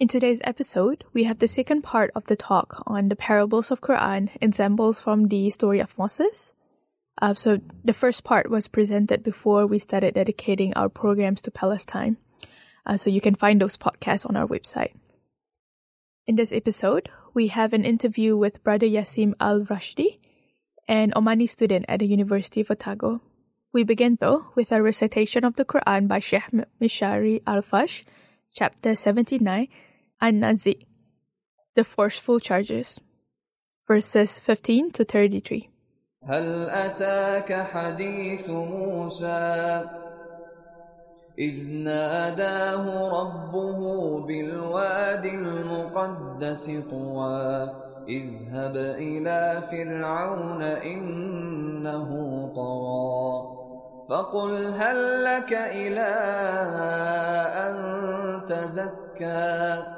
In today's episode, we have the second part of the talk on the parables of Quran, examples from the story of Moses. Uh, so the first part was presented before we started dedicating our programs to Palestine. Uh, so you can find those podcasts on our website. In this episode, we have an interview with Brother Yaseen Al Rashdi, an Omani student at the University of Otago. We begin though with a recitation of the Quran by Sheikh Mishari Al Afasy, chapter 79, An-Nazi, the forceful charges, verses 15 to 33. هل أتاك حديث موسى؟ إذ ناداه ربه بالواد المقدس طوى اذهب إلى فرعون إنه طغى فقل هل لك إلى أن تزكى؟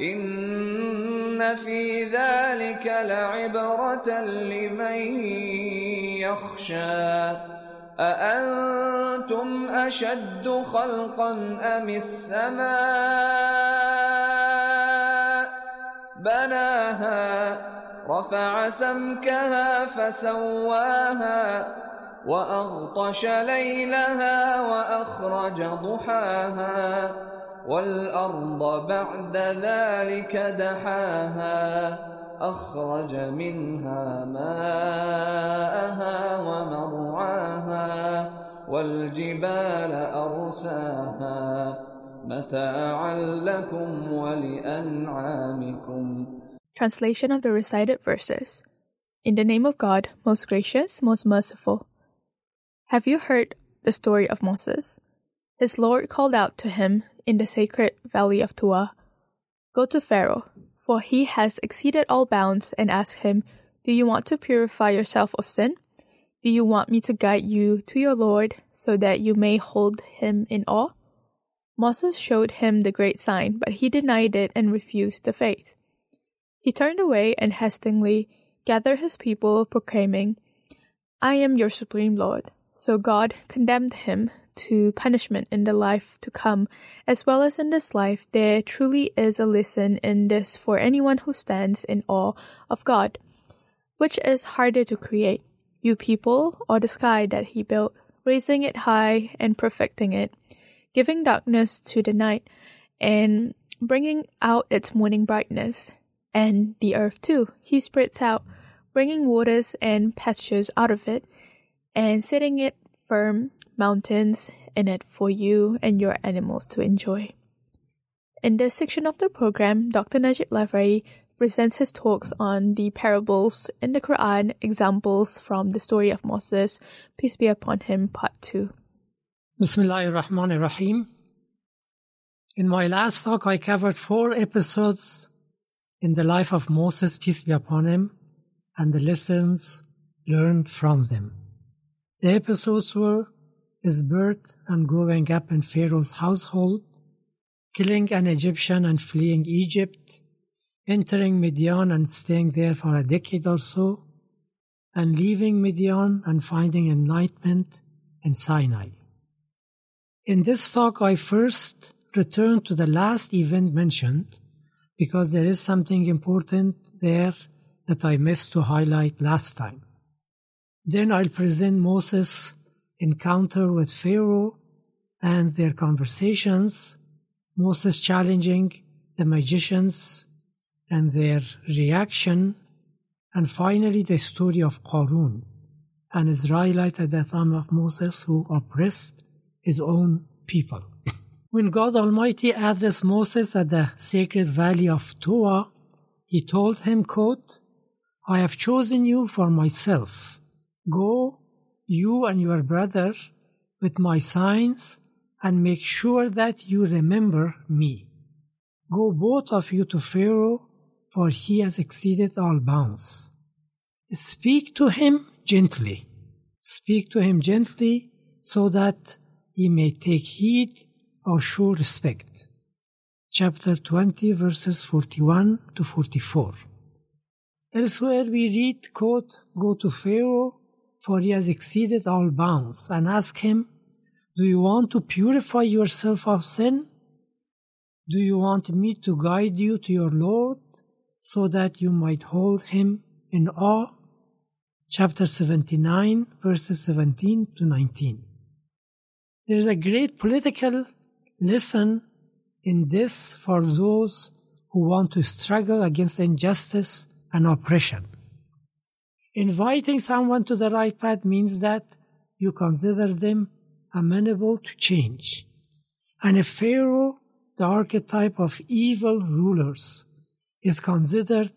إن في ذلك لعبرة لمن يخشى أأنتم أشد خلقا أم السماء بناها رفع سمكها فسواها وأغطش ليلها وأخرج ضحاها والأرض بعد ذلك دحاها أخرج منها ماءها ومرعاها والجبال أرساها متاعا لكم ولأنعامكم Translation of the recited verses. In the name of God, most gracious, most merciful. Have you heard the story of Moses? His Lord called out to him in the sacred valley of Tuwa Go to Pharaoh, for he has exceeded all bounds, and ask him, Do you want to purify yourself of sin? Do you want me to guide you to your Lord so that you may hold him in awe? Moses showed him the great sign, but he denied it and refused the faith. He turned away and hastily gathered his people, proclaiming, I am your supreme Lord. So God condemned him to punishment in the life to come, as well as in this life. There truly is a lesson in this for anyone who stands in awe of God. Which is harder to create, you people or the sky that he built, raising it high and perfecting it, giving darkness to the night, and bringing out its morning brightness? and the earth too. He spreads out, bringing waters and pastures out of it, and setting it firm mountains in it for you and your animals to enjoy. In this section of the program, Dr. Najib Lafraie presents his talks on the parables in the Quran, examples from the story of Moses, peace be upon him, part 2. Bismillahir Rahmanir Rahim. In my last talk, I covered four episodes in the life of Moses, peace be upon him, and the lessons learned from them. The episodes were his birth and growing up in Pharaoh's household, killing an Egyptian and fleeing Egypt, entering Midian and staying there for a decade or so, and leaving Midian and finding enlightenment in Sinai. In this talk, I first return to the last event mentioned because there is something important there that I missed to highlight last time. Then I'll present Moses' encounter with Pharaoh and their conversations, Moses challenging the magicians and their reaction, and finally the story of Qarun, an Israelite at the time of Moses who oppressed his own people. when God Almighty addressed Moses at the sacred valley of Tuwa, he told him, quote, I have chosen you for myself. Go, you and your brother, with my signs, and make sure that you remember me. Go both of you to Pharaoh, for he has exceeded all bounds. Speak to him gently. Speak to him gently so that he may take heed or show respect. Chapter 20 verses 41 to 44. Elsewhere we read, quote, Go to Pharaoh, for he has exceeded all bounds, and ask him, Do you want to purify yourself of sin? Do you want me to guide you to your Lord, so that you might hold him in awe? Chapter 79, verses 17 to 19. There is a great political lesson in this for those who want to struggle against injustice and oppression. Inviting someone to the right path means that you consider them amenable to change. And if Pharaoh, the archetype of evil rulers, is considered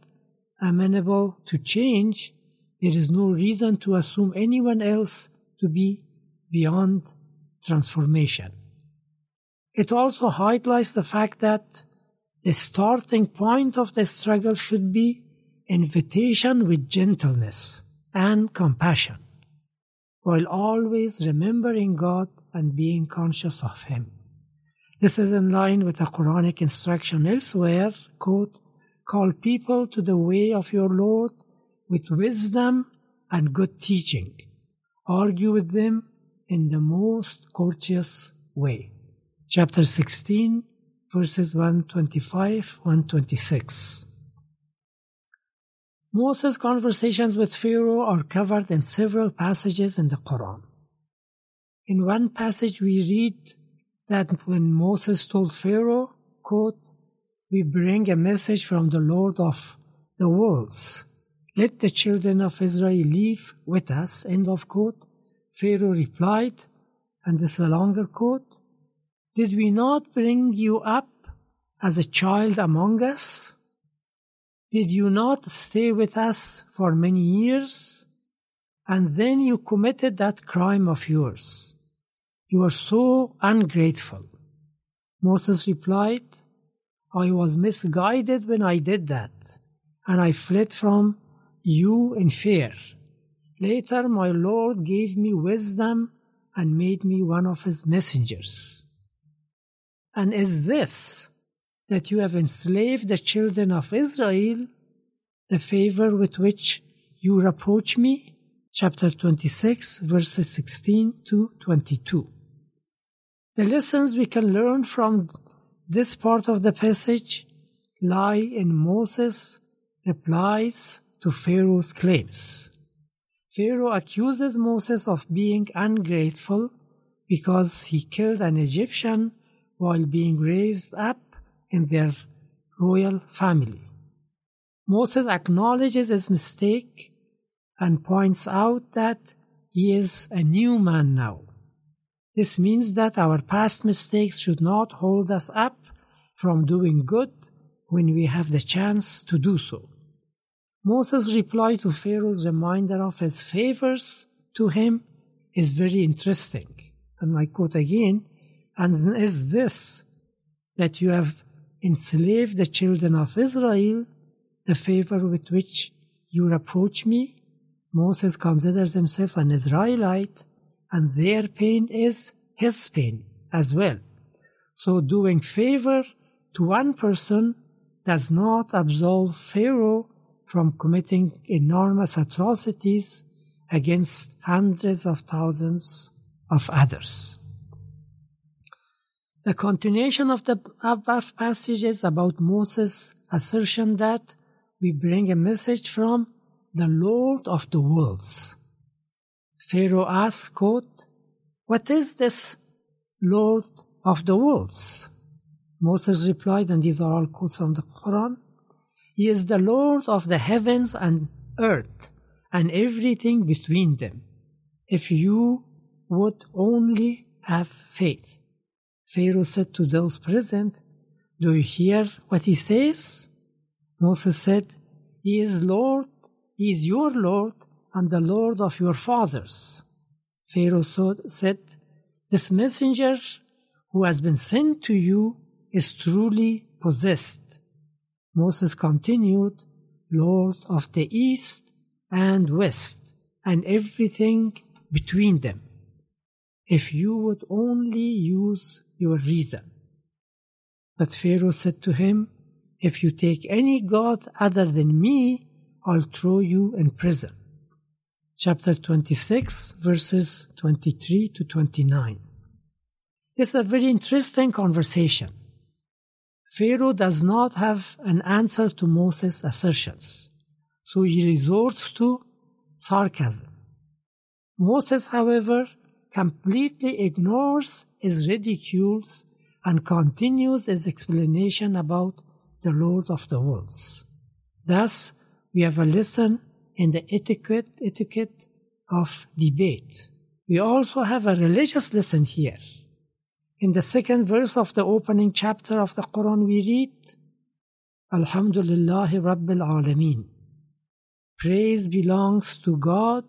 amenable to change, there is no reason to assume anyone else to be beyond transformation. It also highlights the fact that the starting point of the struggle should be invitation with gentleness and compassion, while always remembering God and being conscious of Him. This is in line with the Quranic instruction elsewhere, quote, call people to the way of your Lord with wisdom and good teaching. Argue with them in the most courteous way. Chapter 16, verses 125 126. Moses' conversations with Pharaoh are covered in several passages in the Quran. In one passage, we read that when Moses told Pharaoh, quote, We bring a message from the Lord of the worlds. Let the children of Israel live with us, end of quote. Pharaoh replied, and this is a longer quote, Did we not bring you up as a child among us? Did you not stay with us for many years? And then you committed that crime of yours. You are so ungrateful. Moses replied, I was misguided when I did that, and I fled from you in fear. Later, my Lord gave me wisdom and made me one of his messengers. And is this that you have enslaved the children of Israel, the favor with which you reproach me? Chapter 26, verses 16 to 22. The lessons we can learn from this part of the passage lie in Moses' replies to Pharaoh's claims. Pharaoh accuses Moses of being ungrateful because he killed an Egyptian while being raised up in their royal family. Moses acknowledges his mistake and points out that he is a new man now. This means that our past mistakes should not hold us up from doing good when we have the chance to do so. Moses' reply to Pharaoh's reminder of his favors to him is very interesting. And I quote again, and is this that you have enslaved the children of Israel, the favor with which you reproach me? Moses considers himself an Israelite, and their pain is his pain as well. So doing favor to one person does not absolve Pharaoh from committing enormous atrocities against hundreds of thousands of others. The continuation of the above passages about Moses' assertion that we bring a message from the Lord of the worlds. Pharaoh asked, quote, What is this Lord of the worlds? Moses replied, and these are all quotes from the Quran, He is the Lord of the heavens and earth and everything between them. If you would only have faith. Pharaoh said to those present, Do you hear what he says? Moses said, He is Lord, He is your Lord, and the Lord of your fathers. Pharaoh said, This messenger who has been sent to you is truly possessed. Moses continued, Lord of the east and west, and everything between them. If you would only use your reason. But Pharaoh said to him, If you take any God other than me, I'll throw you in prison. Chapter 26, verses 23 to 29. This is a very interesting conversation. Pharaoh does not have an answer to Moses' assertions, so he resorts to sarcasm. Moses, however, completely ignores his ridicules and continues his explanation about the Lord of the worlds. Thus, we have a lesson in the etiquette, etiquette of debate. We also have a religious lesson here. In the second verse of the opening chapter of the Quran, we read, Alhamdulillah Rabbil Alameen. Praise belongs to God,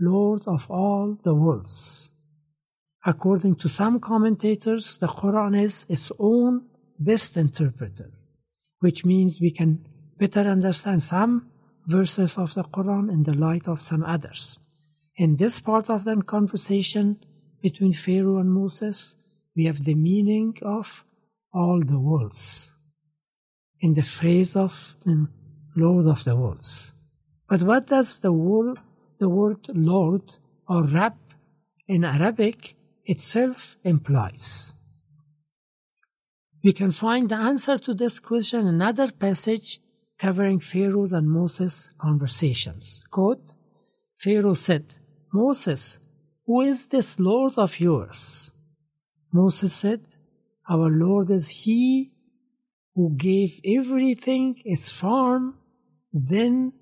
Lord of all the worlds. According to some commentators, the Quran is its own best interpreter, which means we can better understand some verses of the Quran in the light of some others. In this part of the conversation between Pharaoh and Moses, we have the meaning of all the worlds in the phrase of the Lord of the worlds. But what does the word, the word Lord or Rab in Arabic itself implies? We can find the answer to this question in another passage covering Pharaoh's and Moses' conversations. Quote, Pharaoh said, Moses, who is this Lord of yours? Moses said, Our Lord is He who gave everything its form, then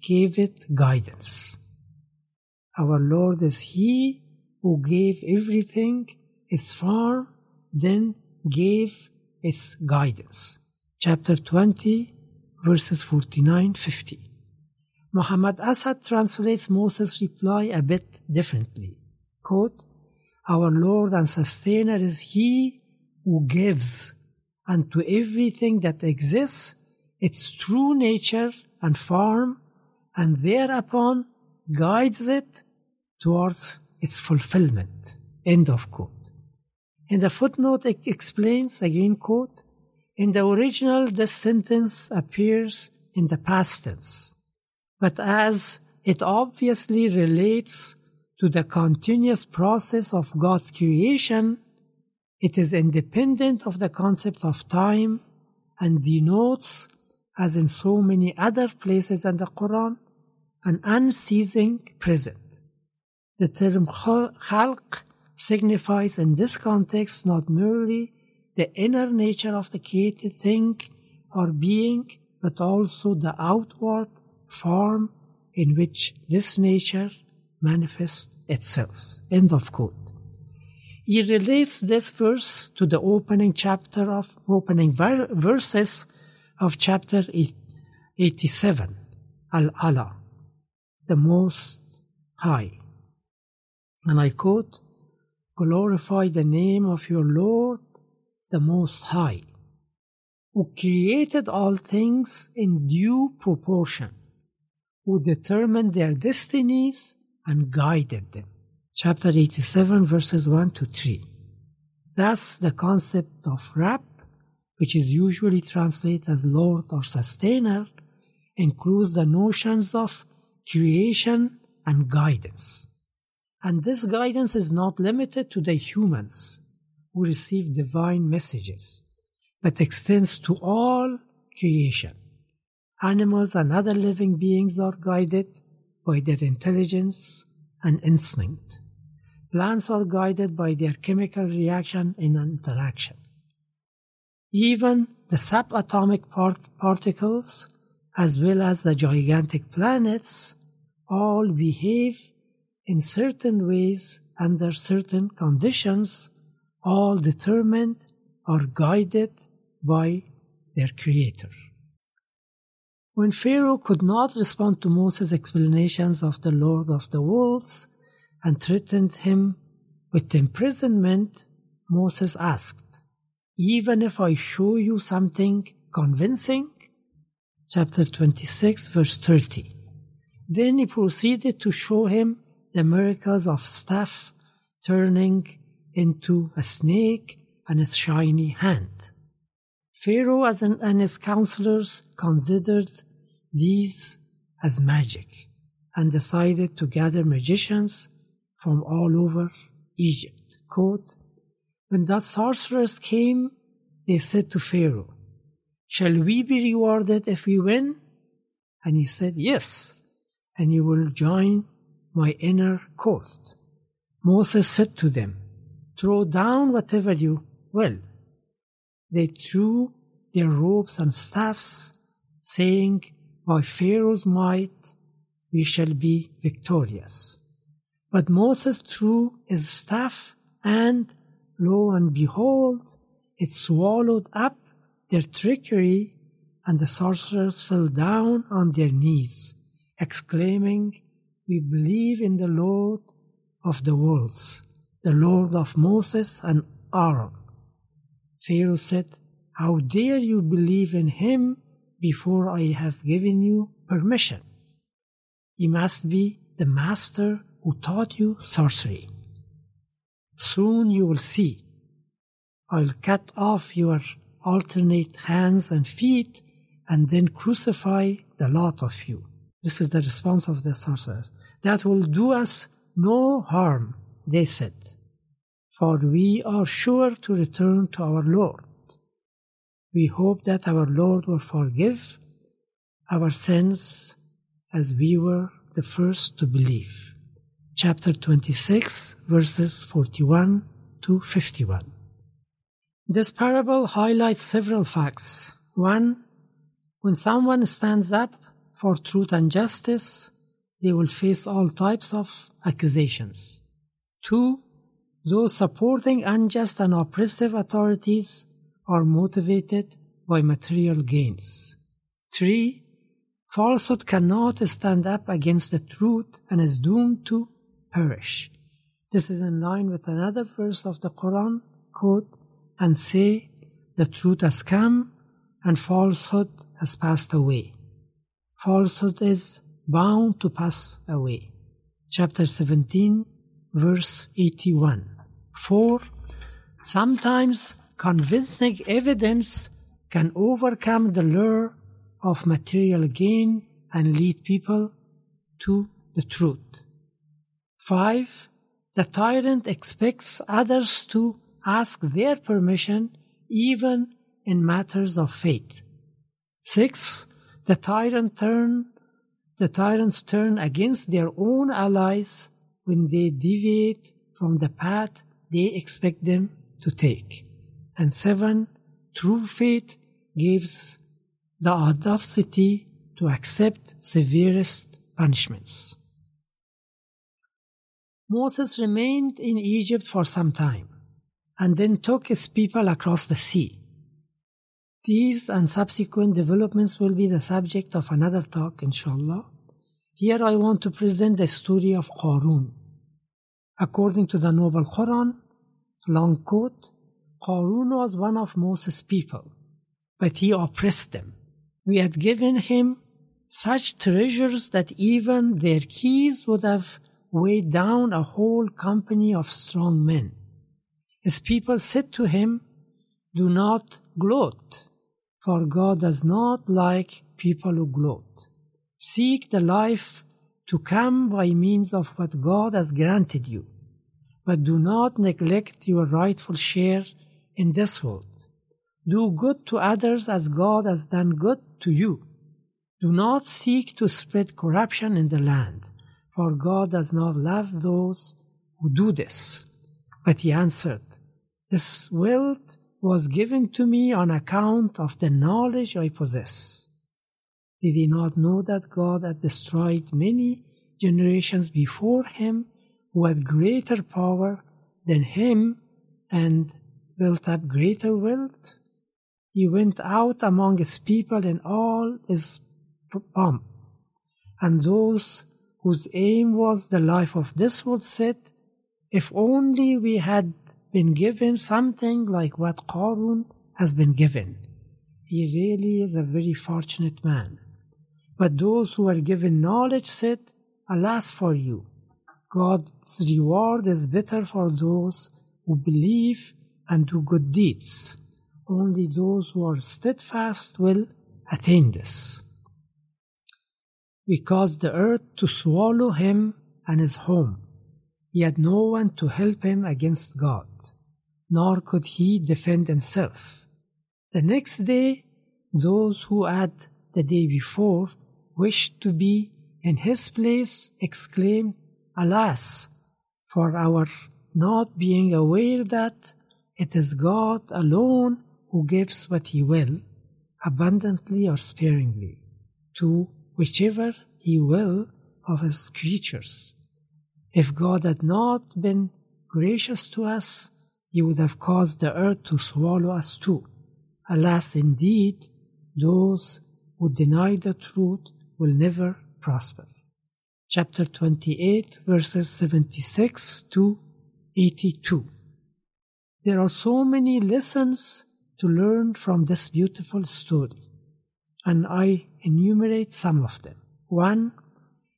gave it guidance. Our Lord is He who gave everything its form, then gave its guidance. Chapter 20, verses 49 50. Muhammad Asad translates Moses' reply a bit differently. Quote, our Lord and Sustainer is He who gives unto everything that exists its true nature and form, and thereupon guides it towards its fulfillment. End of quote. In the footnote, explains, again quote, in the original, this sentence appears in the past tense, but as it obviously relates to the continuous process of God's creation, it is independent of the concept of time and denotes, as in so many other places in the Quran, an unceasing present. The term khalq signifies in this context not merely the inner nature of the created thing or being, but also the outward form in which this nature manifests itself. End of quote. He relates this verse to the opening chapter of opening ver- verses of chapter 87, Al A'la, the Most High. And I quote, Glorify the name of your Lord, the Most High, who created all things in due proportion, who determined their destinies and guided them. Chapter 87, verses 1 to 3. Thus, the concept of Rab, which is usually translated as Lord or Sustainer, includes the notions of creation and guidance. And this guidance is not limited to the humans who receive divine messages, but extends to all creation. Animals and other living beings are guided by their intelligence and instinct. Plants are guided by their chemical reaction and interaction. Even the subatomic part- particles as well as the gigantic planets, all behave in certain ways under certain conditions, all determined or guided by their Creator. When Pharaoh could not respond to Moses' explanations of the Lord of the worlds and threatened him with imprisonment, Moses asked, Even if I show you something convincing? Chapter 26, verse 30. Then he proceeded to show him the miracles of staff turning into a snake and a shiny hand. Pharaoh and his counselors considered these as magic and decided to gather magicians from all over Egypt. Quote, when the sorcerers came, they said to Pharaoh, Shall we be rewarded if we win? And he said, Yes, and you will join my inner court. Moses said to them, Throw down whatever you will. They threw their ropes and staffs, saying, by Pharaoh's might we shall be victorious. But Moses threw his staff, and lo and behold, it swallowed up their trickery, and the sorcerers fell down on their knees, exclaiming, We believe in the Lord of the worlds, the Lord of Moses and Aaron. Pharaoh said, How dare you believe in him before I have given you permission. He must be the master who taught you sorcery. Soon you will see. I'll cut off your alternate hands and feet and then crucify the lot of you. This is the response of the sorcerers. That will do us no harm, they said, for we are sure to return to our Lord. We hope that our Lord will forgive our sins as we were the first to believe. Chapter 26, verses 41 to 51. This parable highlights several facts. One, when someone stands up for truth and justice, they will face all types of accusations. Two, those supporting unjust and oppressive authorities are motivated by material gains. Three, falsehood cannot stand up against the truth and is doomed to perish. This is in line with another verse of the Quran, quote, and say, the truth has come and falsehood has passed away. Falsehood is bound to pass away. Chapter 17, verse 81. 4. Sometimes convincing evidence can overcome the lure of material gain and lead people to the truth. 5. The tyrant expects others to ask their permission even in matters of faith. 6. The tyrant turn the tyrants turn against their own allies when they deviate from the path they expect them to take. And seven, true faith gives the audacity to accept severest punishments. Moses remained in Egypt for some time and then took his people across the sea. These and subsequent developments will be the subject of another talk, inshallah. Here I want to present the story of Qarun. According to the Noble Quran, long quote, Qarun was one of Moses' people, but he oppressed them. We had given him such treasures that even their keys would have weighed down a whole company of strong men. His people said to him, Do not gloat, for God does not like people who gloat. Seek the life to come by means of what God has granted you, but do not neglect your rightful share in this world. Do good to others as God has done good to you. Do not seek to spread corruption in the land, for God does not love those who do this. But he answered, This wealth was given to me on account of the knowledge I possess. Did he not know that God had destroyed many generations before him who had greater power than him and built up greater wealth? He went out among his people in all his pomp, and those whose aim was the life of this world said, If only we had been given something like what Qarun has been given. He really is a very fortunate man. But those who are given knowledge said, Alas for you! God's reward is better for those who believe and do good deeds. Only those who are steadfast will attain this. We caused the earth to swallow him and his home. He had no one to help him against God, nor could he defend himself. The next day, those who had the day before wished to be in his place exclaimed, Alas, for our not being aware that it is God alone who gives what he will, abundantly or sparingly, to whichever he will of his creatures. If God had not been gracious to us, he would have caused the earth to swallow us too. Alas, indeed, those who deny the truth will never prosper. Chapter 28, verses 76 to 82. There are so many lessons to learn from this beautiful story, and I enumerate some of them. One,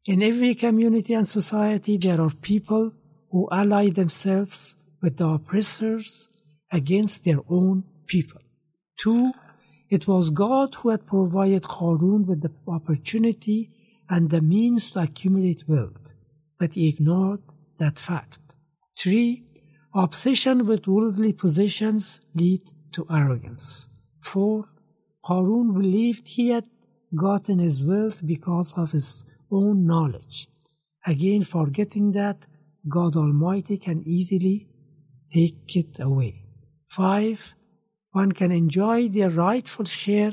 in every community and society, there are people who ally themselves with the oppressors against their own people. Two, it was God who had provided Qarun with the opportunity and the means to accumulate wealth, but he ignored that fact. Three, obsession with worldly possessions lead to arrogance. Four, Qarun believed he had gotten his wealth because of his own knowledge. Again, forgetting that God Almighty can easily take it away. Five, one can enjoy their rightful share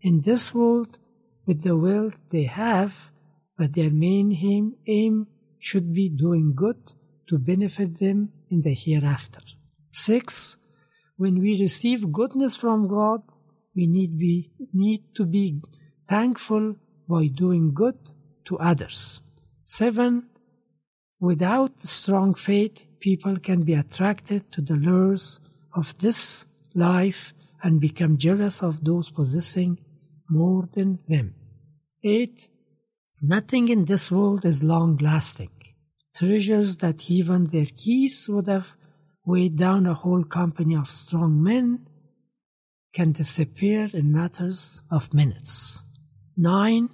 in this world with the wealth they have, but their main aim, aim should be doing good to benefit them in the hereafter. Six, when we receive goodness from God, we need, be, need to be thankful by doing good to others. Seven, without strong faith, people can be attracted to the lures of this life and become jealous of those possessing more than them. 8. Nothing in this world is long lasting. Treasures that even their keys would have weighed down a whole company of strong men can disappear in matters of minutes. 9.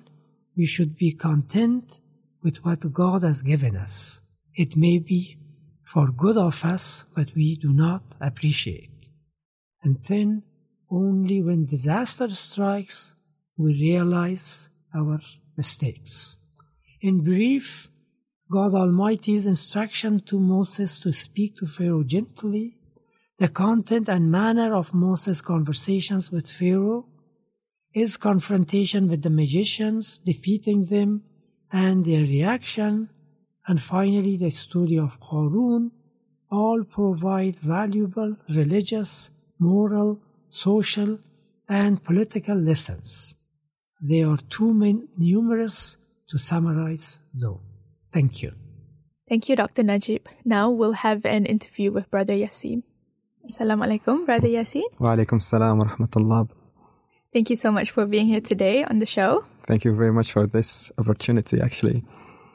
We should be content with what God has given us. It may be for good of us, but we do not appreciate and then only when disaster strikes we realize our mistakes. In brief, God Almighty's instruction to Moses to speak to Pharaoh gently, the content and manner of Moses' conversations with Pharaoh, his confrontation with the magicians, defeating them, and their reaction, and finally the story of Qarun, all provide valuable religious moral, social, and political lessons. They are too many, numerous to summarize, though. Thank you. Thank you, Dr. Najib. Now we'll have an interview with Brother Yaseen. Assalamu alaikum, Brother Yaseen. Wa alaikum salam wa rahmatullah. Thank you so much for being here today on the show. Thank you very much for this opportunity, actually.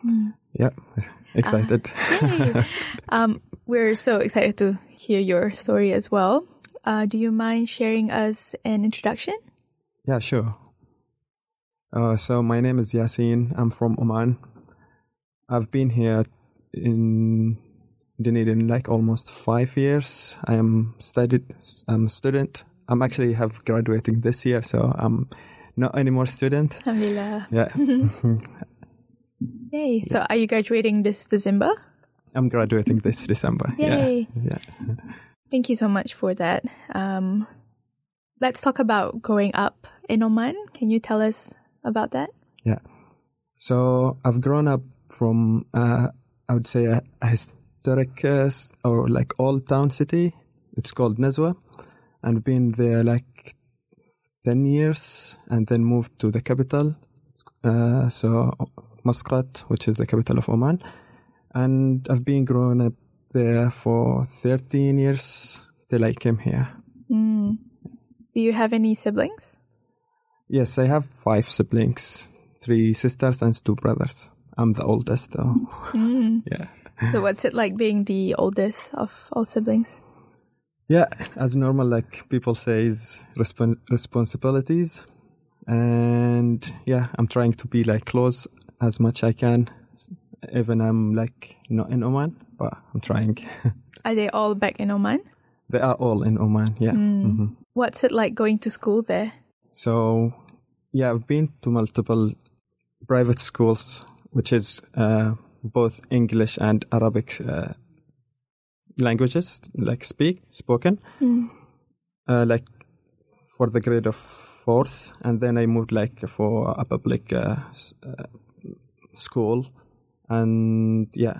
Mm. Yeah, excited. Uh, um, we're so excited to hear your story as well. Uh, do you mind sharing us an introduction? Yeah, sure. Uh, so my name is Yaseen. I'm from Oman. I've been here in Dunedin like almost five years. I am studied. I'm a student. I'm actually have graduating this year, so I'm not anymore student. Alhamdulillah. Yeah. Yay! So, are you graduating this December? I'm graduating this December. Yay! Yeah. yeah. Thank you so much for that. Um, let's talk about growing up in Oman. Can you tell us about that? Yeah. So I've grown up from, uh, I would say, a, a historic uh, or like old town city. It's called Nizwa. And been there like 10 years and then moved to the capital. Uh, so Muscat, which is the capital of Oman. And I've been growing up there for 13 years till I came here. Mm. Do you have any siblings? Yes, I have five siblings, three sisters and two brothers. I'm the oldest though. Mm. Yeah. So, what's it like being the oldest of all siblings? Yeah, as normal, like people say, is respon- responsibilities. And yeah, I'm trying to be like close as much I can. Even I'm like not in Oman, but I'm trying. Are they all back in Oman? they are all in Oman, yeah. Mhm. What's it like going to school there? So, yeah, I've been to multiple private schools, which is uh, both English and Arabic uh, languages, like speak spoken. Uh, like for the grade of fourth, and then I moved like for a public uh, uh, school, and yeah,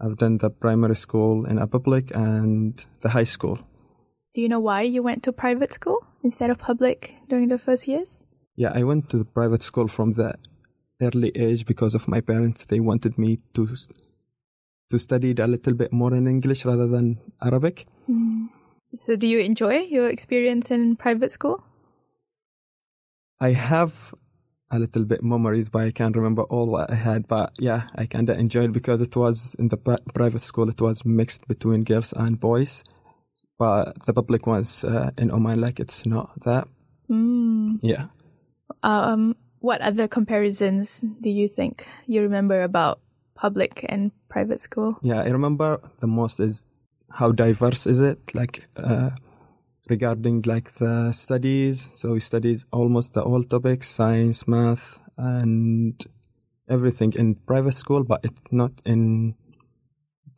I've done the primary school in a public and the high school. Do you know why you went to private school instead of public during the first years? Yeah, I went to the private school from the early age because of my parents. They wanted me to to study a little bit more in English rather than Arabic. So, do you enjoy your experience in private school? I have a little bit memories, but I can't remember all what I had. But yeah, I kind of enjoyed because it was in the private school. It was mixed between girls and boys, but the public ones uh, in Oman, like it's not that. Mm. Yeah. Um, what other comparisons do you think you remember about public and private school? Yeah, I remember the most is how diverse is it? Like uh, regarding like the studies. So we studied almost the all topics, science, math, and everything in private school, but it's not in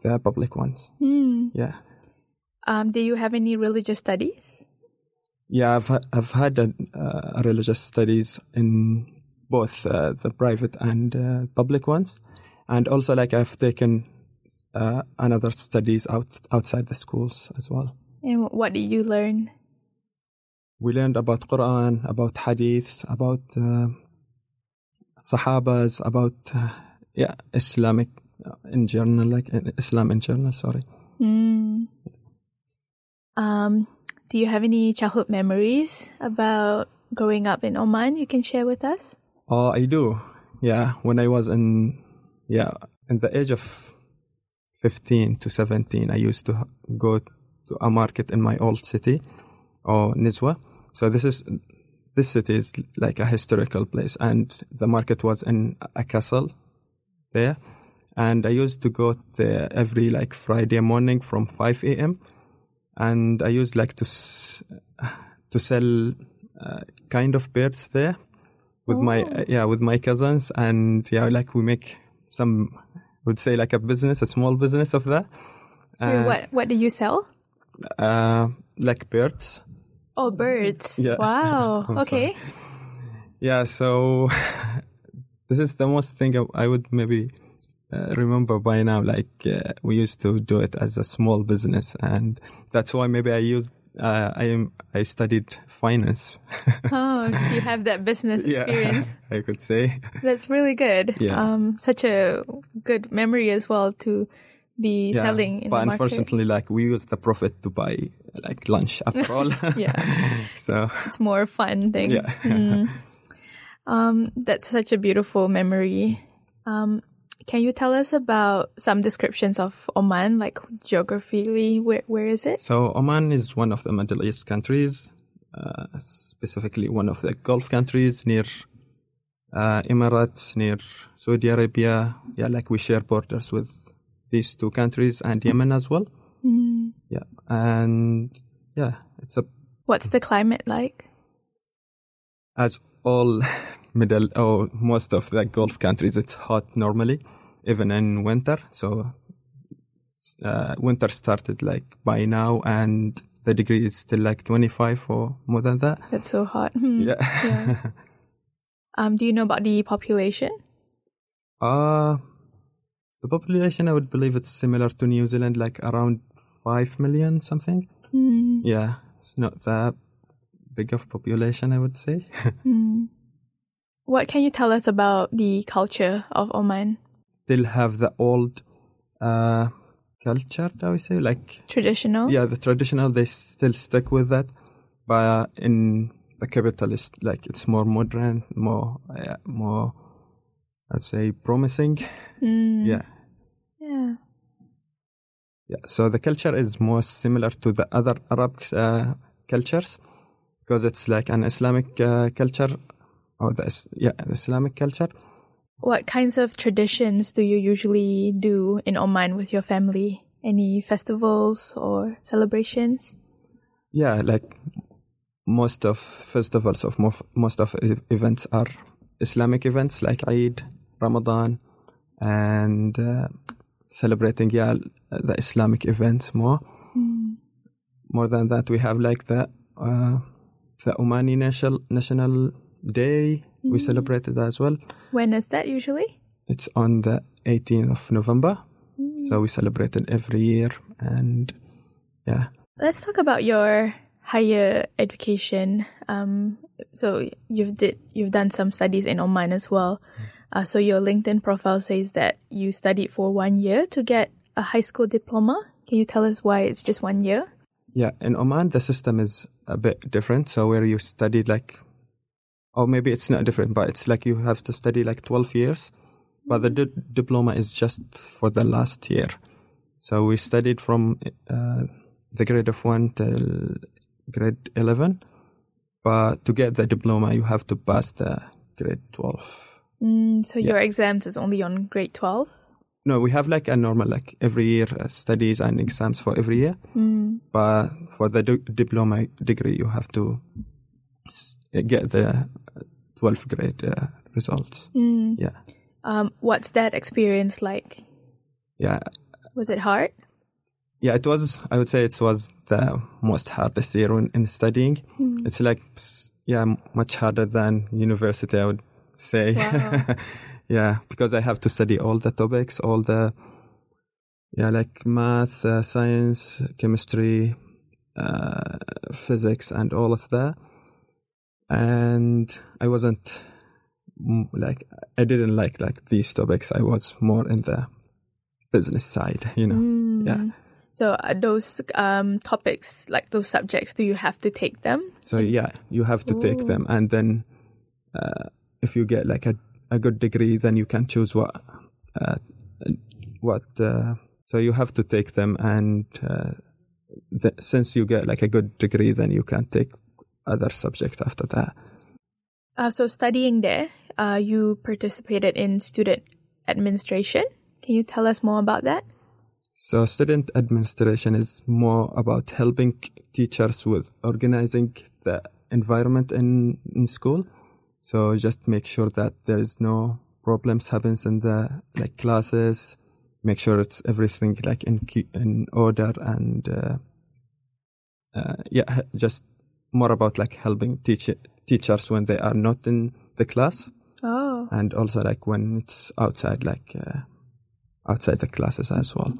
the public ones. Hmm. Yeah, Um, do you have any religious studies? yeah. I've ha- I've had a, uh, religious studies in both uh, the private and uh, public ones, and also like I've taken uh, another studies out outside the schools as well. And what did you learn? we learned about Quran, about Hadiths, about uh, Sahabas, about uh, yeah Islamic uh, in general, like Islam in general. Sorry. Hmm. Um, do you have any childhood memories about growing up in Oman you can share with us? Oh, I do. Yeah, when I was in yeah in the age of fifteen to seventeen, I used to go to a market in my old city, or Nizwa. So this is this city is like a historical place, and the market was in a castle there. And I used to go there every like Friday morning from five a.m. And I used like to to sell uh, kind of birds there with my uh, yeah with my cousins and yeah like we make some would say like a business a small business of that Sorry, Uh, what what do you sell? uh like birds Oh, birds. Yeah. Wow. Okay. yeah so this is the most thing I, I would maybe uh, remember by now like uh, we used to do it as a small business and that's why maybe I used uh, I am I studied finance Oh, do you have that business experience? yeah? I could say That's really good. Yeah. Um, such a good memory as well to be yeah selling in but the market. unfortunately like we use the profit to buy like lunch after all Yeah. so It's more fun thing. yeah Mm. Um, that's such a beautiful memory. Um, can you tell us about some descriptions of Oman, like geographically, where where is it? So Oman is one of the Middle East countries, uh, specifically one of the Gulf countries near uh, Emirates, near Saudi Arabia. Yeah, like we share borders with these two countries and Yemen as well. Yeah, and yeah, it's a What's the climate like? as all middle or most of the Gulf countries, it's hot normally, even in winter. So uh, winter started like by now, and the degree is still like 25 or more than that. That's so hot. Hmm. Yeah. Yeah. Um, do you know about the population? Uh, the population, I would believe it's similar to New Zealand, like around 5 million something. Hmm. Yeah, it's not that big of population, I would say. What can you tell us about the culture of Oman? They'll have the old uh, culture, I would say, like Traditional? yeah, the traditional. They still stick with that, but in the capitalist, like it's more modern, more uh, more. I'd say promising. Mm, Yeah, yeah. yeah. So the culture is more similar to the other Arab uh, cultures because it's like an Islamic uh, culture, or the yeah the Islamic culture. What kinds of traditions do you usually do in Oman with your family? Any festivals or celebrations? Yeah, like most of festivals of mo- most of events are Islamic events like Eid, Ramadan, and uh, celebrating yeah the Islamic events more. More than that, we have like the uh, the Omani national national day. We celebrated as well. When is that usually? It's on the 18th of November, so we celebrate it every year, and yeah. Let's talk about your higher education. Um, so you've did you've done some studies in Oman as well. Uh, so your LinkedIn profile says that you studied for one year to get a high school diploma. Can you tell us why it's just one year? Yeah, in Oman, the system is a bit different. So where you studied like, or maybe it's not different, but it's like you have to study like 12 years, but the di- diploma is just for the last year. So we studied from uh, the grade of one till grade 11, but to get the diploma, you have to pass the grade 12. Mm, so your exams is only on grade twelve. No, we have like a normal, like every year uh, studies and exams for every year. But for the di- diploma degree, you have to s- get the 12th grade uh, results. Yeah. Um, what's that experience like? Yeah. Was it hard? Yeah, it was, I would say it was the most hardest year in, in studying. It's like, yeah, much harder than university, I would say. Wow. yeah, because I have to study all the topics, all the, yeah, like math, uh, science, chemistry, uh, physics, and all of that. And I wasn't mm, like, I didn't like like these topics. I was more in the business side, you know. Yeah. So uh, those um, topics, like those subjects, do you have to take them? So yeah, you have to take them, and then uh, if you get like a, a good degree, then you can choose what uh, what. Uh, so you have to take them, and uh, th- since you get like a good degree, then you can take other subject after that. Uh, so studying there, uh, you participated in student administration. Can you tell us more about that? So student administration is more about helping teachers with organizing the environment in, in school. So just make sure that there is no problems happens in the like classes. Make sure it's everything like in in order and uh, uh, yeah, just more about like helping teach teachers when they are not in the class Oh, and also like when it's outside like uh, outside the classes as well.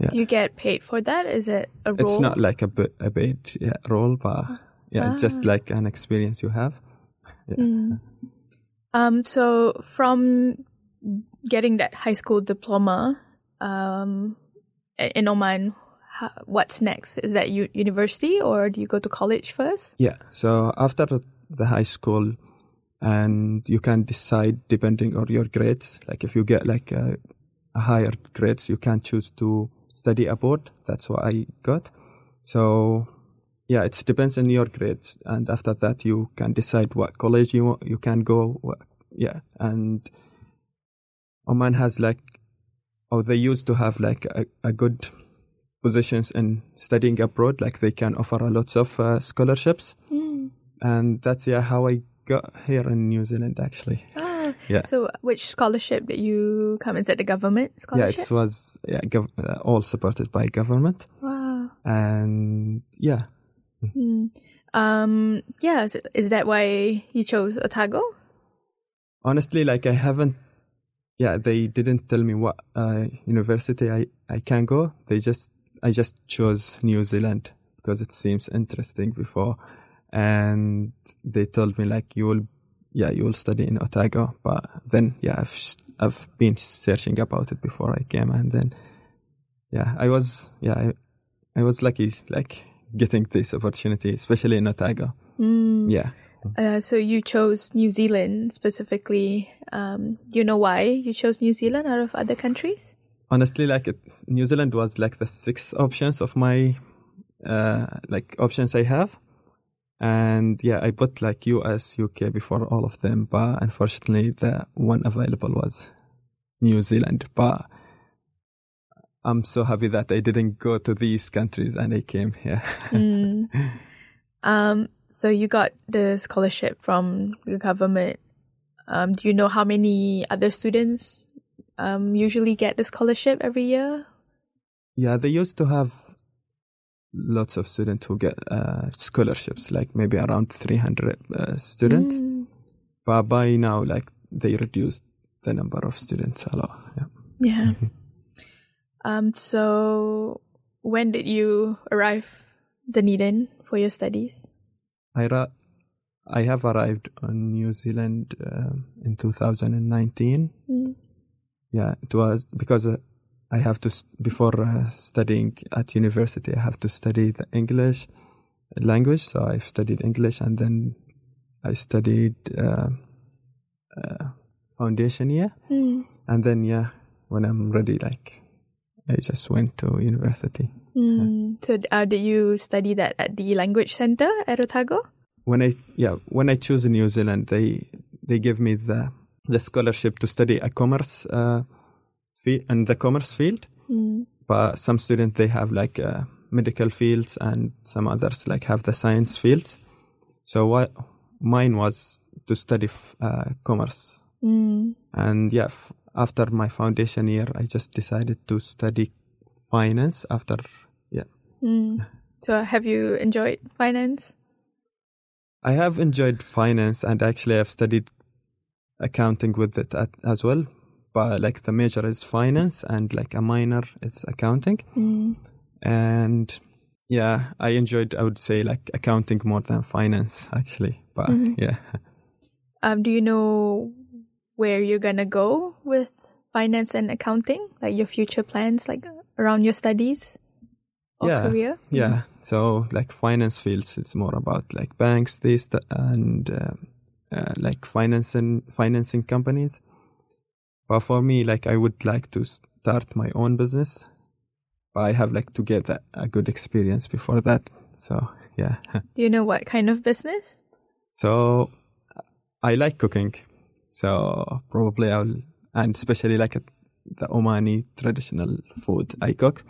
Yeah. do you get paid for that? Is it a role? It's not like a, b- a paid yeah, role, but yeah, just like an experience you have. Yeah. Um, so from getting that high school diploma, um, in Oman, how, what's next? Is that u- university or do you go to college first? Yeah. So after the high school, and you can decide depending on your grades. Like if you get like a, a higher grades, you can choose to study abroad. That's what I got. So yeah, it depends on your grades, and after that you can decide what college you want, you can go. What, yeah, and Oman has like, or they used to have like a, a good positions in studying abroad. Like they can offer a lots of uh, scholarships, and that's yeah how I got here in New Zealand actually. Ah, Yeah. So which scholarship did you come? Is it the government scholarship? Yeah, it was yeah gov- uh, all supported by government, wow. and yeah, Um, yeah, is, is that why you chose Otago? honestly, like I haven't. Yeah, they didn't tell me what uh, university I I can go. They just I just chose New Zealand because it seems interesting before, and they told me like you will, yeah, you will study in Otago. But then yeah, I've I've been searching about it before I came, and then yeah, I was yeah I, I was lucky like getting this opportunity, especially in Otago. Mm. Yeah. Uh, so you chose New Zealand specifically. Um, you know why you chose New Zealand out of other countries? Honestly, like it, New Zealand was like the sixth options of my uh, like options I have, and yeah, I put like US, UK before all of them, but unfortunately, the one available was New Zealand. But I'm so happy that I didn't go to these countries and I came here. Mm. Um, so you got the scholarship from the government. Um, do you know how many other students um, usually get the scholarship every year? Yeah, they used to have lots of students who get uh, scholarships, like maybe around 300 uh, students. Mm. But by now, like they reduced the number of students a lot. Yeah. Yeah. um, so when did you arrive Dunedin for your studies? I ra- I have arrived on New Zealand um in 2019. Mm. Yeah, it was because uh, I have to before uh, studying at university, I have to study the English language. So I've studied English, and then I studied uh, uh, foundation year, Mm. and then yeah, when I'm ready, like I just went to university. Mm. So uh, did you study that at the language center at Otago? when I yeah when I choose New Zealand, they they give me the the scholarship to study a commerce uh, field in the commerce field. Mm. But some students they have like uh, medical fields, and some others like have the science fields. So what mine was to study f- uh, commerce, Mm. and yeah, f- after my foundation year, I just decided to study finance. After yeah, Mm. So have you enjoyed finance? I have enjoyed finance and actually I've studied accounting with it at, as well. But like the major is finance and like a minor is accounting. Mm. And yeah, I enjoyed, I would say like accounting more than finance actually. But Mhm. yeah. Um, do you know where you're gonna go with finance and accounting? Like your future plans, like around your studies or Yeah. career? Yeah. So like finance fields, it's more about like banks, this, and uh, uh, like financing, financing companies. But for me, like I would like to start my own business. But I have like to get a, a good experience before that. So yeah. Do you know what kind of business? so I like cooking. So probably I'll, and especially like a, the Omani traditional food I cook.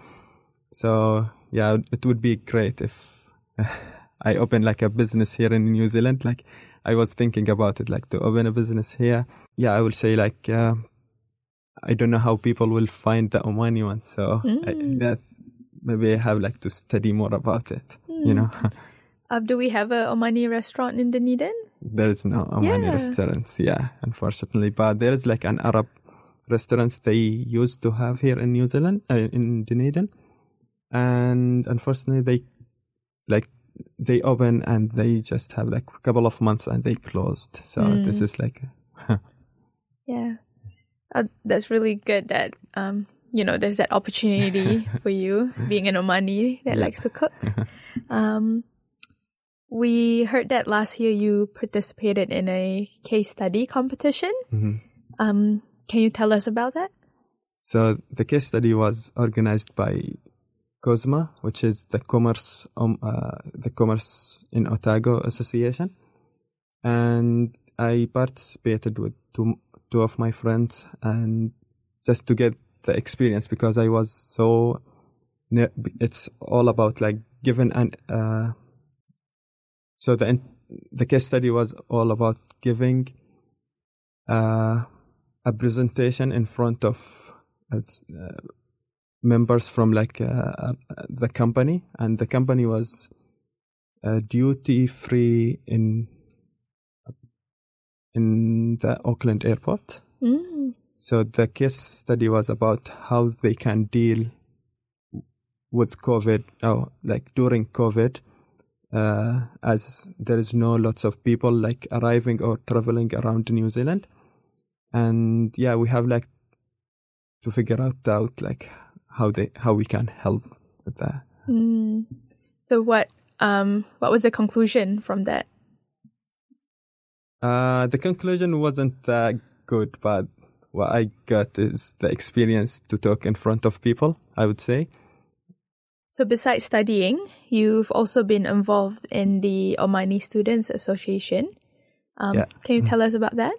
So yeah, it would be great if I open like a business here in New Zealand. Like I was thinking about it, like to open a business here. Yeah, I will say like, uh, I don't know how people will find the Omani one. So I, Mm. that maybe I have like to study more about it, you know. Um, do we have a Omani restaurant in Dunedin? There is no Omani Yeah. restaurants, yeah, unfortunately. But there is like an Arab restaurant they used to have here in New Zealand, uh, in Dunedin, and unfortunately they like they open and they just have like a couple of months and they closed. So Mm. this is like, Yeah. Uh, that's really good that, um, you know, there's that opportunity for you being an Omani that Yeah. likes to cook. Um, we heard that last year you participated in a case study competition. Mhm. Um, can you tell us about that? so the case study was organized by COSMA, which is the commerce um, uh, the commerce in Otago Association, and I participated with two two of my friends and just to get the experience because I was so it's all about like given an uh, so the the case study was all about giving uh, a presentation in front of uh, members from like uh, uh, the company and the company was uh, duty free in in the Auckland airport. Mm. So the case study was about how they can deal with COVID, oh, like during COVID, uh, as there is no lots of people like arriving or traveling around New Zealand, and yeah, we have like to figure out out like how they how we can help with that. Mm. So what um what was the conclusion from that? Uh, the conclusion wasn't that good, but what I got is the experience to talk in front of people. I would say. So besides studying, you've also been involved in the Omani Students Association. Um, Yeah. Can you tell us about that?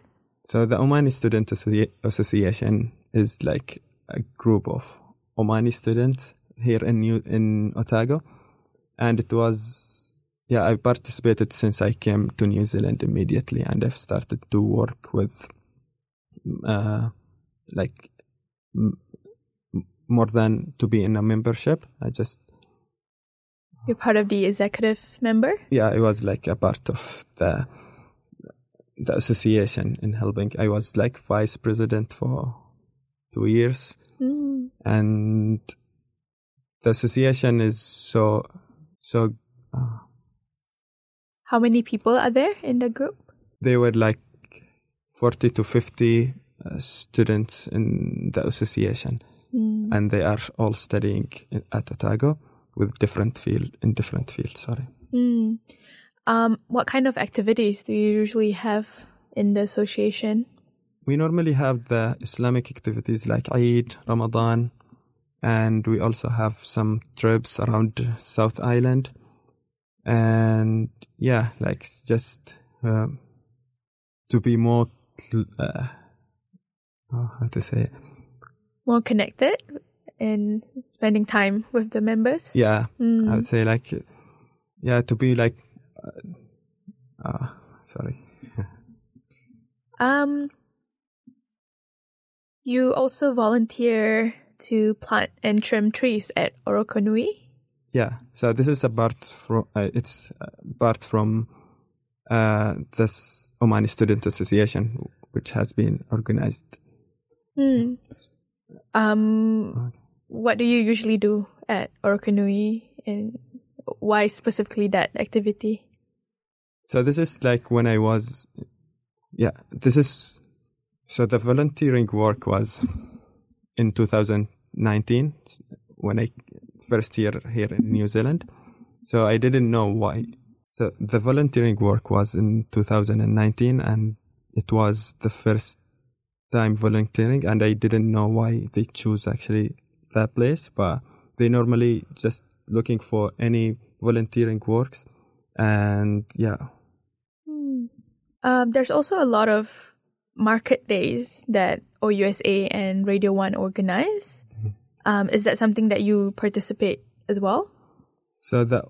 So the Omani Student Associ- Association is like a group of Omani students here in New- in Otago, and it was yeah I participated since I came to New Zealand immediately, and I've started to work with uh, like m- m- more than to be in a membership. I just You're part of the executive member. yeah I was like a part of the the association in helping. I was like vice president for two years. Mm. and the association is so so uh, How many people are there in the group? they were like 40 to 50 uh, students in the association Mm. and they are all studying in, at Otago with different field in different fields sorry Mm. Um, what kind of activities do you usually have in the association? We normally have the Islamic activities like Eid, Ramadan, and we also have some trips around South Island. And yeah, like just um, to be more, uh, oh, how to say it? More connected and spending time with the members? Yeah, I Mm. would say like, yeah, to be like, uh, uh, sorry. Um, you also volunteer to plant and trim trees at Orokonui. Yeah, so this is a part from uh, it's part from uh, this Omani Student Association, which has been organized. Hmm. Um, what do you usually do at Orokonui, and why specifically that activity? So this is like when I was, yeah, this is so the volunteering work was in 2019 when I first year here in New Zealand. So I didn't know why. So the volunteering work was in 2019 and it was the first time volunteering and I didn't know why they choose actually that place, but they normally just looking for any volunteering works and yeah. Um, there's also a lot of market days that OUSA and Radio One organize. Um, is that something that you participate as well? So the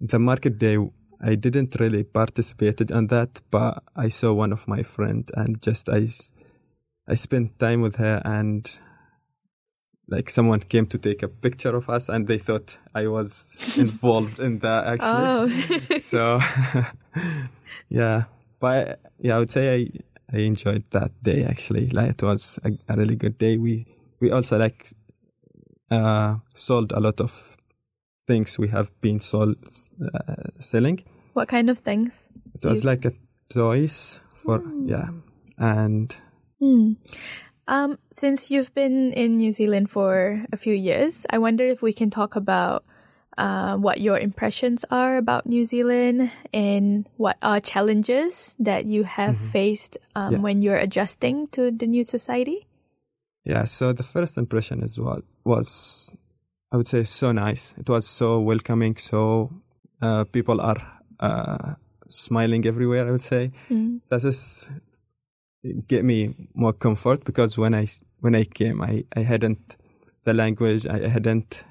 the market day, I didn't really participated on that, but I saw one of my friend and just I I spent time with her and like someone came to take a picture of us and they thought I was involved in that actually. Oh, So yeah, but yeah, I would say I I enjoyed that day actually. Like it was a, a really good day. We we also like uh sold a lot of things we have been sold uh, selling. what kind of things? It was like a toys for yeah, and Hmm. Um, since you've been in New Zealand for a few years, I wonder if we can talk about uh, what your impressions are about New Zealand and what are challenges that you have faced um, Yeah. when you're adjusting to the new society. Yeah, so the first impression is what was I would say so nice. It was so welcoming. So uh, people are uh, smiling everywhere. I would say that is get me more comfort because when I when I came, I I hadn't the language. I hadn't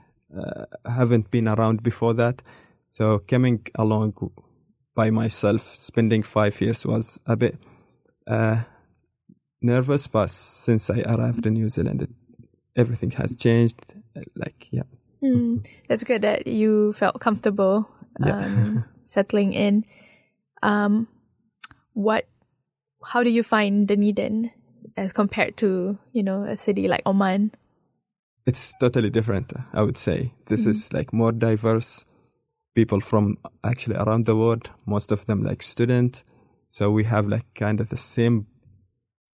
haven't been around before that. So coming along by myself, spending five years was a bit. Uh, nervous, but since I arrived in New Zealand, it, everything has changed. Like, yeah, Hmm. That's good that you felt comfortable Yeah. um, settling in. Um, what how do you find Dunedin as compared to you know a city like Oman? It's totally different. I would say this is like more diverse. People from actually around the world. Most of them like student. So we have like kind of the same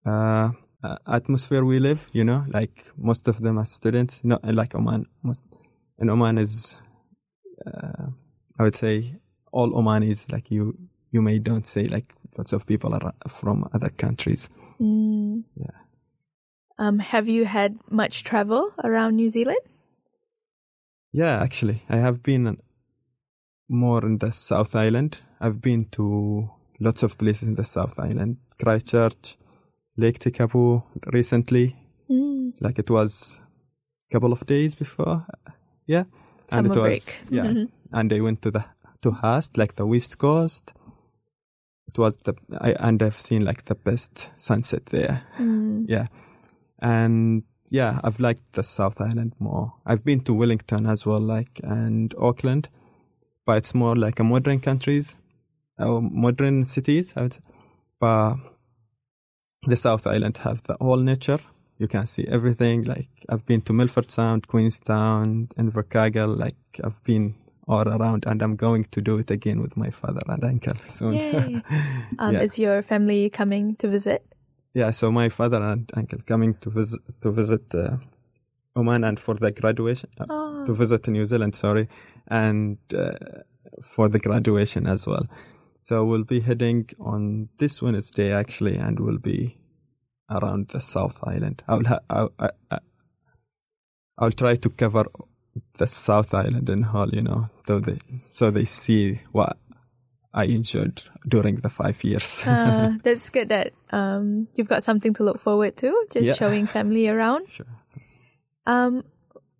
uh, uh, atmosphere we live. You know, like most of them are students. Not like Oman. Most and Oman is, uh, I would say, all Omanis. Like you, you may don't say like lots of people are from other countries. Mm. Yeah. Um, have you had much travel around New Zealand? Yeah, actually, I have been more in the South Island. I've been to lots of places in the South Island, Christchurch, Lake Tekapo recently. Mm. Like it was a couple of days before, yeah, and Summer it was break. yeah, and I went to the to Haast, like the West Coast. It was the I and I've seen like the best sunset there. Mm. Yeah. And yeah, I've liked the South Island more. I've been to Wellington as well, like, and Auckland, but it's more like a modern countries, or modern cities, I would say. But the South Island have the whole nature. You can see everything. Like, I've been to Milford Sound, Queenstown, Invercargill. Like, I've been all around and I'm going to do it again with my father and uncle soon. Yay. Um, Yeah. Is your family coming to visit? Yeah, so my father and uncle coming to visit to visit uh, Oman and for the graduation uh, Oh. to visit New Zealand, sorry, and uh, for the graduation as well. So we'll be heading on this Wednesday actually, and we'll be around the South Island. I'll ha- I'll, I, I, I'll try to cover the South Island in whole, you know, so they so they see what I enjoyed during the five years. Uh, that's good that um, you've got something to look forward to, just Yeah. showing family around. Sure. Um,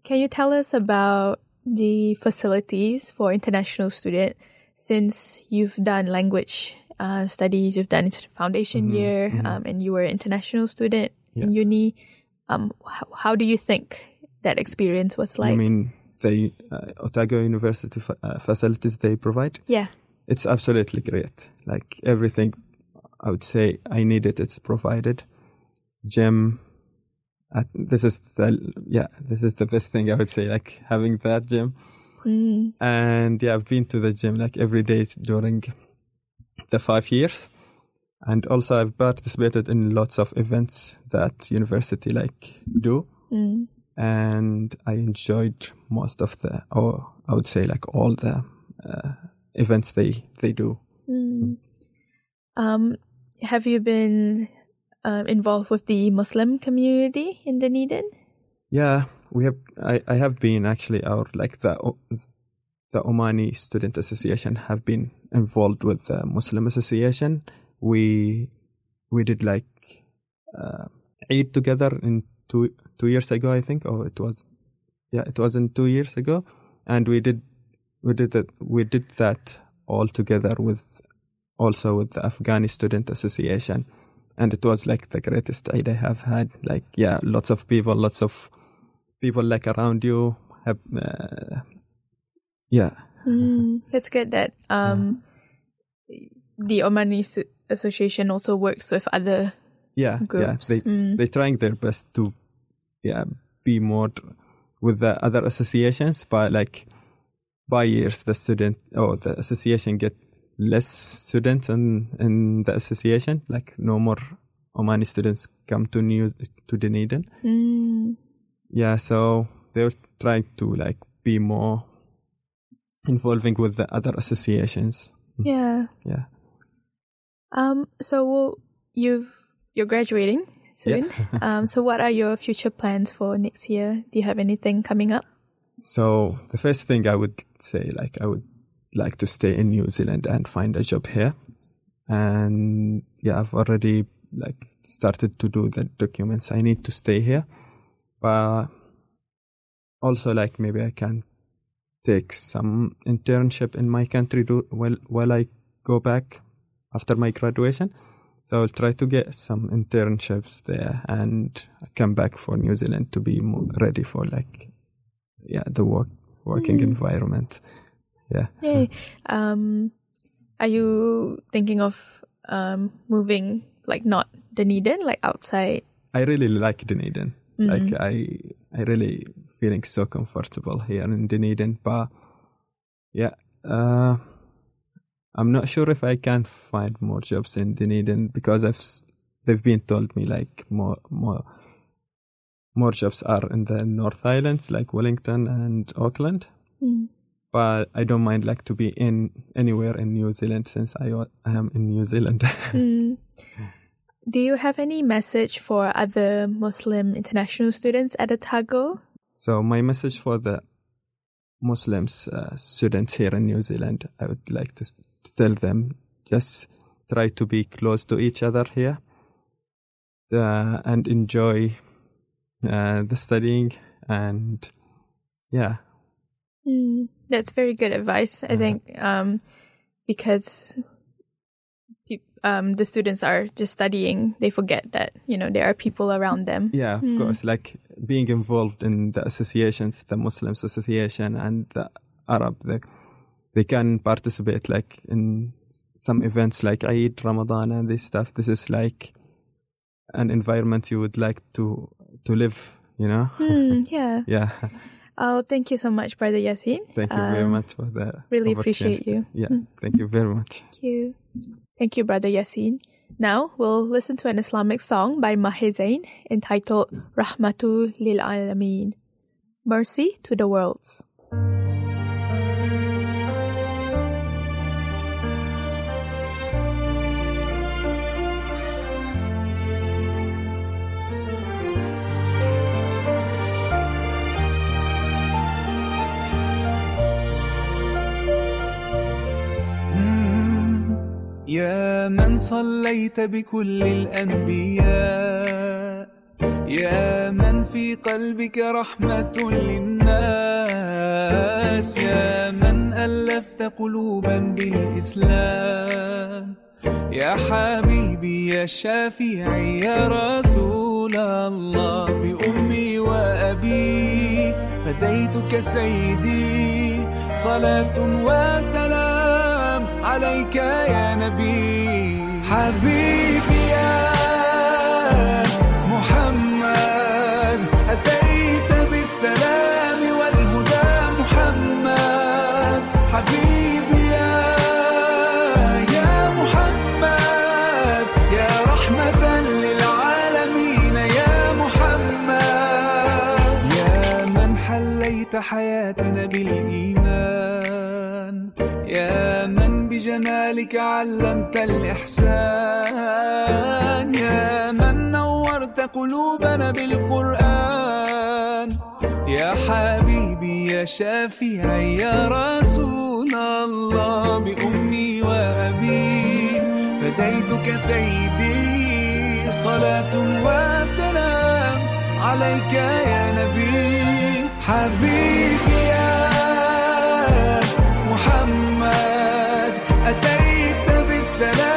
can you tell us about the facilities for international student? Since you've done language uh, studies, you've done it foundation year, um, and you were an international student in uni. Um, how, how do you think that experience was like? I mean, the uh, Otago University fa- uh, facilities they provide, yeah. It's absolutely great. Like everything, I would say I need it. It's provided. Gym. Uh, this is the yeah. This is the best thing I would say. Like having that gym, Mm. and yeah, I've been to the gym like every day during the five years, and also I've participated in lots of events that university like do Mm. and I enjoyed most of the, or I would say like all the uh, events they they do. Mm. Um, have you been um, involved with the Muslim community in Dunedin? Yeah, we have. I, I have been actually our like the the Omani Student Association have been involved with the Muslim Association. We we did like uh, Eid together in two two years ago, I think, or it was yeah, it was in two years ago, and we did we did that we did that all together with also with the Afghani Student Association, and it was like the greatest Eid I have had. Like yeah, lots of people, lots of people like around you have uh, yeah Mm, that's good that um, the Omani Association also works with other yeah groups. yeah they Mm. they're trying their best to yeah be more with the other associations but like by years the student or the association get less students in in the association like no more Omani students come to new to Dunedin Mm. yeah so they're trying to like be more involving with the other associations Yeah. yeah Um. So you've you're graduating soon. um. So what are your future plans for next year? Do you have anything coming up? So the first thing I would say, like, I would like to stay in New Zealand and find a job here. And yeah, I've already like started to do the documents. I need to stay here, but also like maybe I can take some internship in my country do while while I go back after my graduation. So I'll try to get some internships there and come back for New Zealand to be ready for like yeah the work working environment yeah Yay. Um. Are you thinking of um moving like not Dunedin, like outside? I really like Dunedin. Like I, I really feeling so comfortable here in Dunedin. But yeah, uh, I'm not sure if I can find more jobs in Dunedin because I've they've been told me like more more more jobs are in the North Islands like Wellington and Auckland. But I don't mind like to be in anywhere in New Zealand since I, I am in New Zealand. Mm. Do you have any message for other Muslim international students at Otago? So my message for the Muslims uh, students here in New Zealand, I would like to, to tell them just try to be close to each other here, uh, and enjoy uh, the studying and yeah, Mm, that's very good advice. I think um, because um, the students are just studying, they forget that you know there are people around them. yeah, of course, like being involved in the associations, the Muslims Association and the Arab, they, they can participate like in some events like Eid, Ramadan, and this stuff. This is like an environment you would like to to live. You know, Mm, yeah. yeah. Oh, thank you so much, Brother Yaseen. Thank you very Um, much for that. really appreciate you. Yeah, thank you very much. Thank you. Thank you, Brother Yaseen. Now we'll listen to an Islamic song by Maher Zain entitled Rahmatu lil Alameen. Mercy to the worlds. يا من صليت بكل الأنبياء يا من في قلبك رحمة للناس يا من ألفت قلوبا بالإسلام. يا حبيبي يا شافعي يا رسول الله بأمي وأبي فديتك سيدي صلاة وسلام. عليك يا نبي. حبيبي يا محمد أتيت بالسلام والهدى محمد. حبيبي يا يا محمد يا رحمة للعالمين يا محمد. يا من حليت حياتنا بالإيمان. بجمالك علمت الإحسان. يا من نورت قلوبنا بالقرآن. يا حبيبي يا شافعي يا رسول الله. بأمي وأبي فديتك سيدي. صلاة وسلام عليك يا نبي. حبيبي يا محمد. said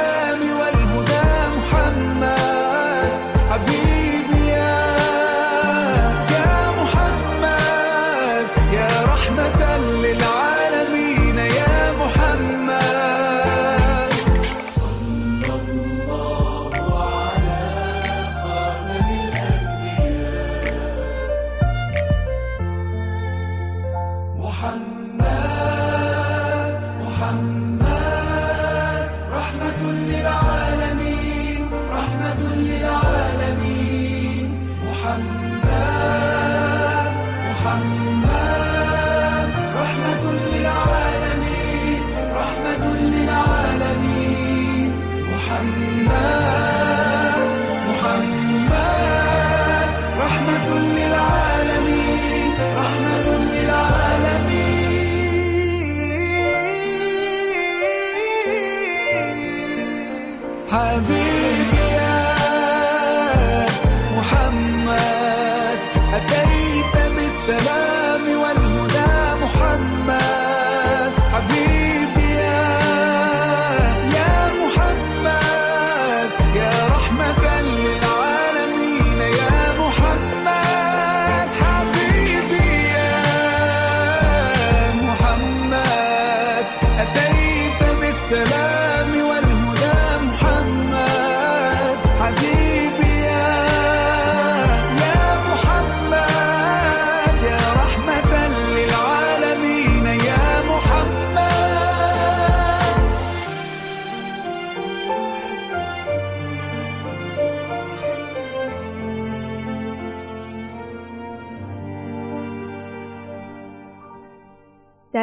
seven.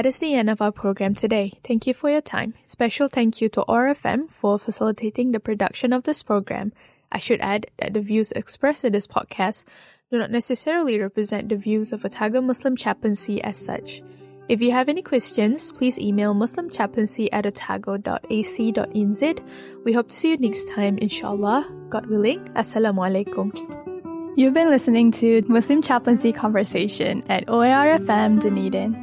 That is the end of our program today. Thank you for your time. Special thank you to OAR FM for facilitating the production of this program. I should add that the views expressed in this podcast do not necessarily represent the views of Otago Muslim Chaplaincy as such. If you have any questions, please email muslimchaplaincy at otago.ac.nz. We hope to see you next time, inshallah. God willing. Assalamu alaikum. You've been listening to Muslim Chaplaincy Conversation at OAR FM Dunedin.